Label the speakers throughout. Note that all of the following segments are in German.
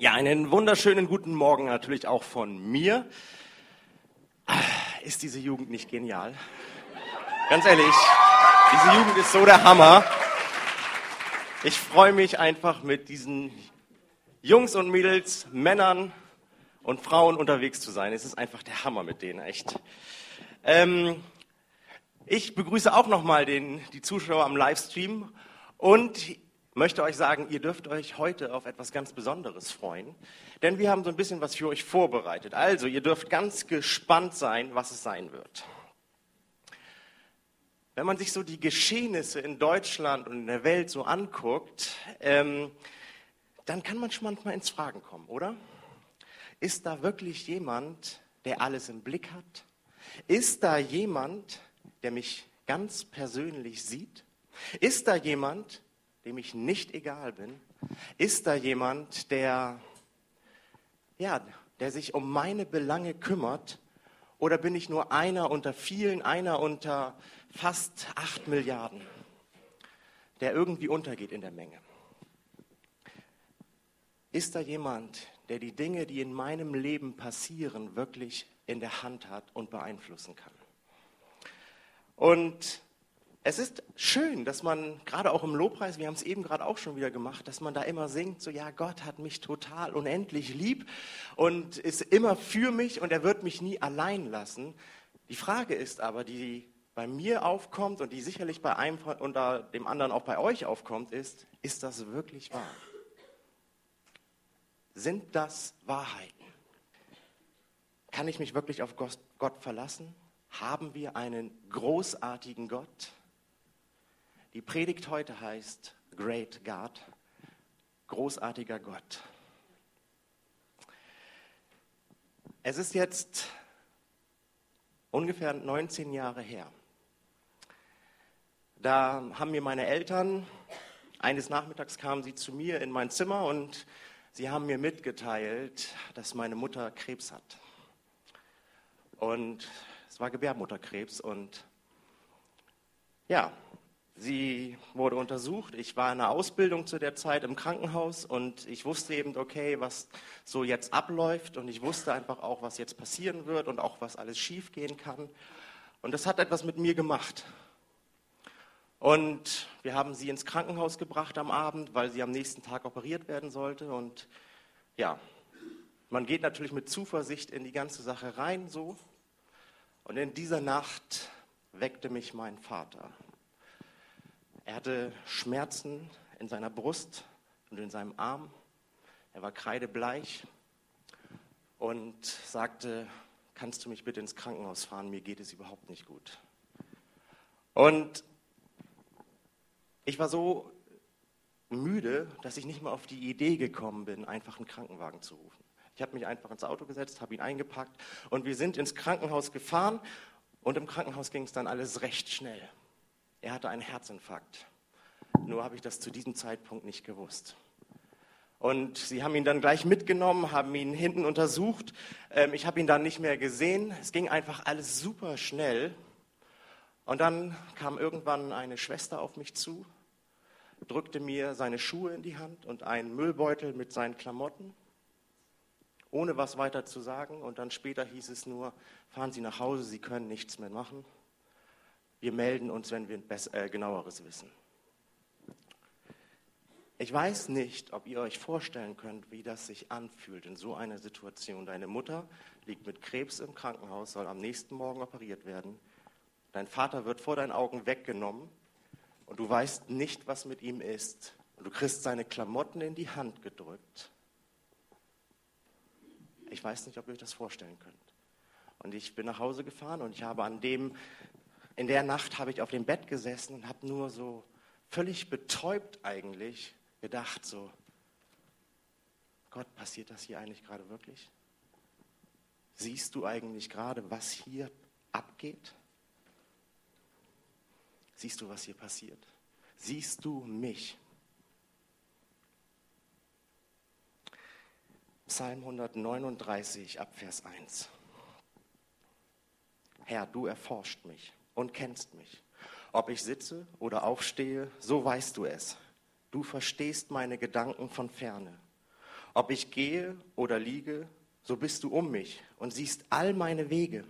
Speaker 1: Ja, einen wunderschönen guten Morgen natürlich auch von mir. Ist diese Jugend nicht genial? Ganz ehrlich, diese Jugend ist so der Hammer. Ich freue mich einfach mit diesen Jungs und Mädels, Männern und Frauen unterwegs zu sein. Es ist einfach der Hammer mit denen, echt. Ähm, ich begrüße auch nochmal die Zuschauer am Livestream und möchte euch sagen, ihr dürft euch heute auf etwas ganz Besonderes freuen, denn wir haben so ein bisschen was für euch vorbereitet. Also, ihr dürft ganz gespannt sein, was es sein wird. Wenn man sich so die Geschehnisse in Deutschland und in der Welt so anguckt, ähm, dann kann man schon manchmal ins Fragen kommen, oder? Ist da wirklich jemand, der alles im Blick hat? Ist da jemand, der mich ganz persönlich sieht? Ist da jemand, dem ich nicht egal bin? Ist da jemand, der, ja, der sich um meine Belange kümmert? Oder bin ich nur einer unter vielen, einer unter fast acht Milliarden, der irgendwie untergeht in der Menge? Ist da jemand, der die Dinge, die in meinem Leben passieren, wirklich in der Hand hat und beeinflussen kann? Und es ist schön, dass man gerade auch im Lobpreis, wir haben es eben gerade auch schon wieder gemacht, dass man da immer singt, so ja, Gott hat mich total unendlich lieb und ist immer für mich und er wird mich nie allein lassen. Die Frage ist aber, die bei mir aufkommt und die sicherlich bei einem unter dem anderen auch bei euch aufkommt, ist, ist das wirklich wahr? Sind das Wahrheiten? Kann ich mich wirklich auf Gott verlassen? Haben wir einen großartigen Gott? Die Predigt heute heißt Great God, großartiger Gott. Es ist jetzt ungefähr 19 Jahre her. Da haben mir meine Eltern, eines Nachmittags kamen sie zu mir in mein Zimmer und sie haben mir mitgeteilt, dass meine Mutter Krebs hat. Und es war Gebärmutterkrebs und ja, Sie wurde untersucht. Ich war in einer Ausbildung zu der Zeit im Krankenhaus und ich wusste eben, okay, was so jetzt abläuft und ich wusste einfach auch, was jetzt passieren wird und auch, was alles schiefgehen kann. Und das hat etwas mit mir gemacht. Und wir haben sie ins Krankenhaus gebracht am Abend, weil sie am nächsten Tag operiert werden sollte. Und ja, man geht natürlich mit Zuversicht in die ganze Sache rein so. Und in dieser Nacht weckte mich mein Vater. Er hatte Schmerzen in seiner Brust und in seinem Arm. Er war kreidebleich und sagte, kannst du mich bitte ins Krankenhaus fahren, mir geht es überhaupt nicht gut. Und ich war so müde, dass ich nicht mal auf die Idee gekommen bin, einfach einen Krankenwagen zu rufen. Ich habe mich einfach ins Auto gesetzt, habe ihn eingepackt und wir sind ins Krankenhaus gefahren und im Krankenhaus ging es dann alles recht schnell. Er hatte einen Herzinfarkt. Nur habe ich das zu diesem Zeitpunkt nicht gewusst. Und sie haben ihn dann gleich mitgenommen, haben ihn hinten untersucht. Ähm, ich habe ihn dann nicht mehr gesehen. Es ging einfach alles super schnell. Und dann kam irgendwann eine Schwester auf mich zu, drückte mir seine Schuhe in die Hand und einen Müllbeutel mit seinen Klamotten, ohne was weiter zu sagen. Und dann später hieß es nur, fahren Sie nach Hause, Sie können nichts mehr machen. Wir melden uns, wenn wir äh, genaueres wissen. Ich weiß nicht, ob ihr euch vorstellen könnt, wie das sich anfühlt in so einer Situation. Deine Mutter liegt mit Krebs im Krankenhaus, soll am nächsten Morgen operiert werden. Dein Vater wird vor deinen Augen weggenommen und du weißt nicht, was mit ihm ist. Und du kriegst seine Klamotten in die Hand gedrückt. Ich weiß nicht, ob ihr euch das vorstellen könnt. Und ich bin nach Hause gefahren und ich habe an dem in der Nacht habe ich auf dem Bett gesessen und habe nur so völlig betäubt eigentlich gedacht, so, Gott, passiert das hier eigentlich gerade wirklich? Siehst du eigentlich gerade, was hier abgeht? Siehst du, was hier passiert? Siehst du mich? Psalm 139 ab Vers 1. Herr, du erforscht mich und kennst mich. Ob ich sitze oder aufstehe, so weißt du es. Du verstehst meine Gedanken von ferne. Ob ich gehe oder liege, so bist du um mich und siehst all meine Wege.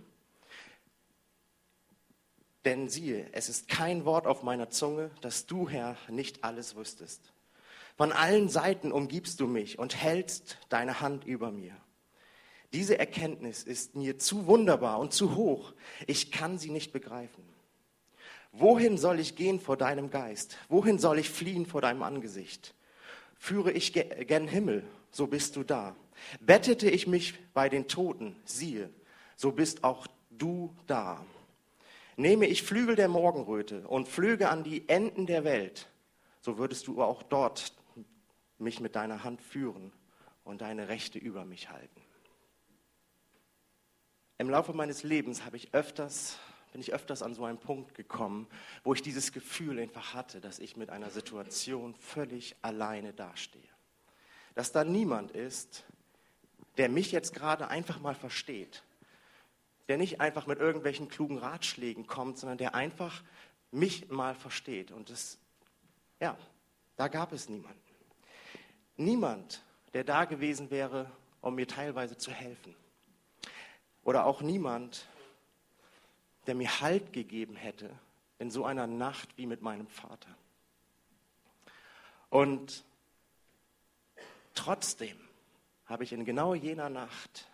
Speaker 1: Denn siehe, es ist kein Wort auf meiner Zunge, dass du, Herr, nicht alles wüsstest. Von allen Seiten umgibst du mich und hältst deine Hand über mir. Diese Erkenntnis ist mir zu wunderbar und zu hoch. Ich kann sie nicht begreifen. Wohin soll ich gehen vor deinem Geist? Wohin soll ich fliehen vor deinem Angesicht? Führe ich gen Himmel, so bist du da. Bettete ich mich bei den Toten, siehe, so bist auch du da. Nehme ich Flügel der Morgenröte und flöge an die Enden der Welt, so würdest du auch dort mich mit deiner Hand führen und deine Rechte über mich halten. Im Laufe meines Lebens habe ich öfters, bin ich öfters an so einen Punkt gekommen, wo ich dieses Gefühl einfach hatte, dass ich mit einer Situation völlig alleine dastehe. Dass da niemand ist, der mich jetzt gerade einfach mal versteht, der nicht einfach mit irgendwelchen klugen Ratschlägen kommt, sondern der einfach mich mal versteht. Und das, ja, da gab es niemanden. Niemand, der da gewesen wäre, um mir teilweise zu helfen. Oder auch niemand, der mir Halt gegeben hätte in so einer Nacht wie mit meinem Vater. Und trotzdem habe ich in genau jener Nacht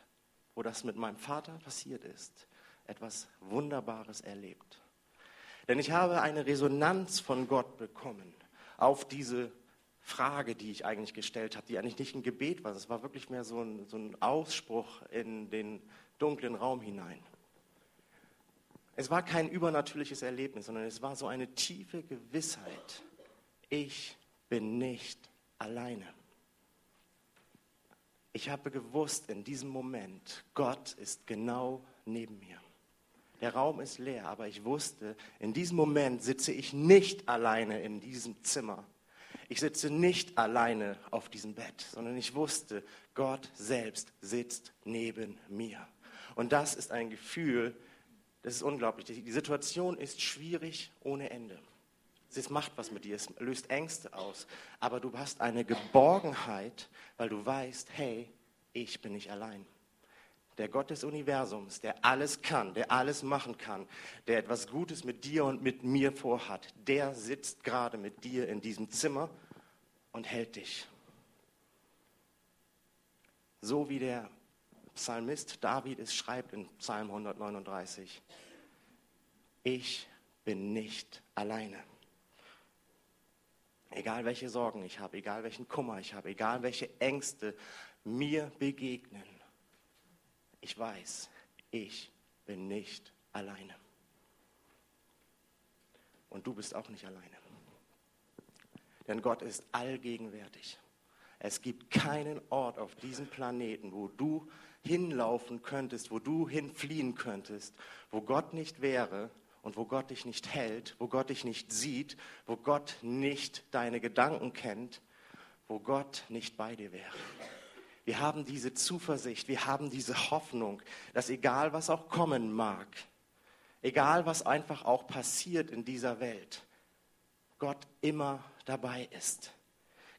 Speaker 1: wo das mit meinem Vater passiert ist, etwas Wunderbares erlebt. Denn ich habe eine Resonanz von Gott bekommen auf diese Frage, die ich eigentlich gestellt habe, die eigentlich nicht ein Gebet war. Es war wirklich mehr so ein, so ein Ausspruch in den dunklen Raum hinein. Es war kein übernatürliches Erlebnis, sondern es war so eine tiefe Gewissheit. Ich bin nicht alleine. Ich habe gewusst in diesem Moment, Gott ist genau neben mir. Der Raum ist leer, aber ich wusste, in diesem Moment sitze ich nicht alleine in diesem Zimmer. Ich sitze nicht alleine auf diesem Bett, sondern ich wusste, Gott selbst sitzt neben mir. Und das ist ein Gefühl, das ist unglaublich. Die Situation ist schwierig ohne Ende. Es macht was mit dir, es löst Ängste aus. Aber du hast eine Geborgenheit, weil du weißt, hey, ich bin nicht allein. Der Gott des Universums, der alles kann, der alles machen kann, der etwas Gutes mit dir und mit mir vorhat, der sitzt gerade mit dir in diesem Zimmer und hält dich. So wie der Psalmist David es schreibt in Psalm 139. Ich bin nicht alleine. Egal welche Sorgen ich habe, egal welchen Kummer ich habe, egal welche Ängste mir begegnen, ich weiß, ich bin nicht alleine. Und du bist auch nicht alleine. Denn Gott ist allgegenwärtig. Es gibt keinen Ort auf diesem Planeten, wo du hinlaufen könntest, wo du hinfliehen könntest, wo Gott nicht wäre und wo Gott dich nicht hält, wo Gott dich nicht sieht, wo Gott nicht deine Gedanken kennt, wo Gott nicht bei dir wäre. Wir haben diese Zuversicht, wir haben diese Hoffnung, dass egal was auch kommen mag, egal was einfach auch passiert in dieser Welt, Gott immer dabei ist.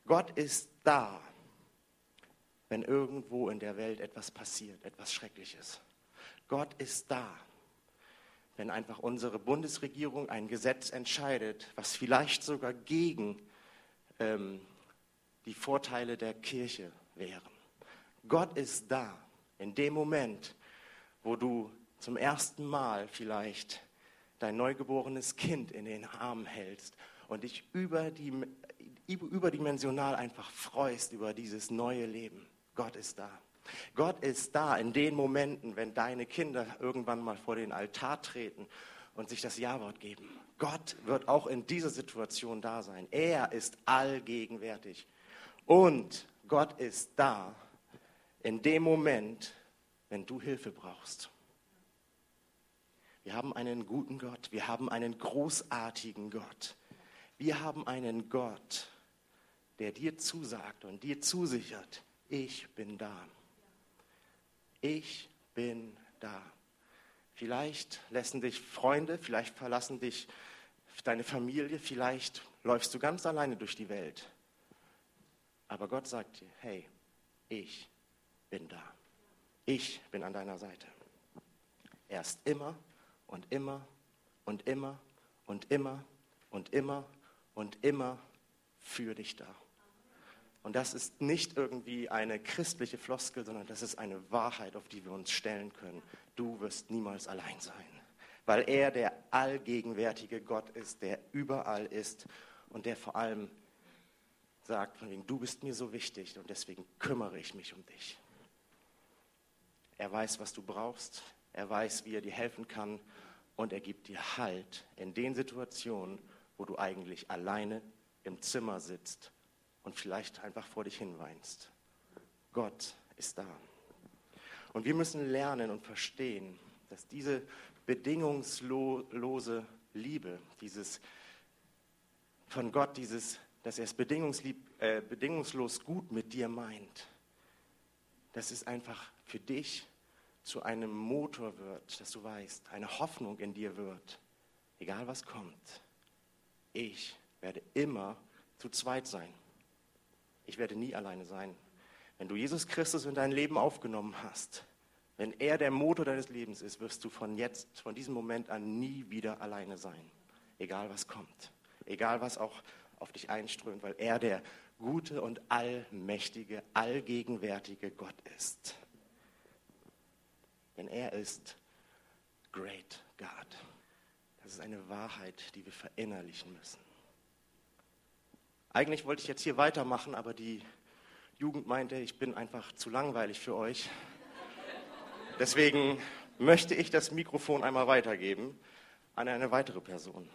Speaker 1: Gott ist da, wenn irgendwo in der Welt etwas passiert, etwas Schreckliches. Gott ist da, wenn einfach unsere Bundesregierung ein Gesetz entscheidet, was vielleicht sogar gegen ähm, die Vorteile der Kirche wären. Gott ist da in dem Moment, wo du zum ersten Mal vielleicht dein neugeborenes Kind in den Armen hältst und dich über die, überdimensional einfach freust über dieses neue Leben. Gott ist da. Gott ist da in den Momenten, wenn deine Kinder irgendwann mal vor den Altar treten und sich das Ja-Wort geben. Gott wird auch in dieser Situation da sein. Er ist allgegenwärtig. Und Gott ist da in dem Moment, wenn du Hilfe brauchst. Wir haben einen guten Gott. Wir haben einen großartigen Gott. Wir haben einen Gott, der dir zusagt und dir zusichert, ich bin da. Ich bin da. Vielleicht lassen dich Freunde, vielleicht verlassen dich deine Familie, vielleicht läufst du ganz alleine durch die Welt. Aber Gott sagt dir, hey, ich bin da. Ich bin an deiner Seite. Er ist immer und immer und immer und immer und immer und immer für dich da. Und das ist nicht irgendwie eine christliche Floskel, sondern das ist eine Wahrheit, auf die wir uns stellen können. Du wirst niemals allein sein, weil er der allgegenwärtige Gott ist, der überall ist und der vor allem sagt, von wegen, du bist mir so wichtig und deswegen kümmere ich mich um dich. Er weiß, was du brauchst, er weiß, wie er dir helfen kann und er gibt dir Halt in den Situationen, wo du eigentlich alleine im Zimmer sitzt und vielleicht einfach vor dich hinweinst. Gott ist da. Und wir müssen lernen und verstehen, dass diese bedingungslose Liebe, dieses von Gott, dieses, dass er es äh, bedingungslos gut mit dir meint, dass es einfach für dich zu einem Motor wird, dass du weißt, eine Hoffnung in dir wird, egal was kommt. Ich werde immer zu zweit sein. Ich werde nie alleine sein. Wenn du Jesus Christus in dein Leben aufgenommen hast, wenn er der Motor deines Lebens ist, wirst du von jetzt, von diesem Moment an nie wieder alleine sein. Egal was kommt. Egal was auch auf dich einströmt, weil er der gute und allmächtige, allgegenwärtige Gott ist. Denn er ist Great God. Das ist eine Wahrheit, die wir verinnerlichen müssen. Eigentlich wollte ich jetzt hier weitermachen, aber die Jugend meinte, ich bin einfach zu langweilig für euch. Deswegen möchte ich das Mikrofon einmal weitergeben an eine weitere Person.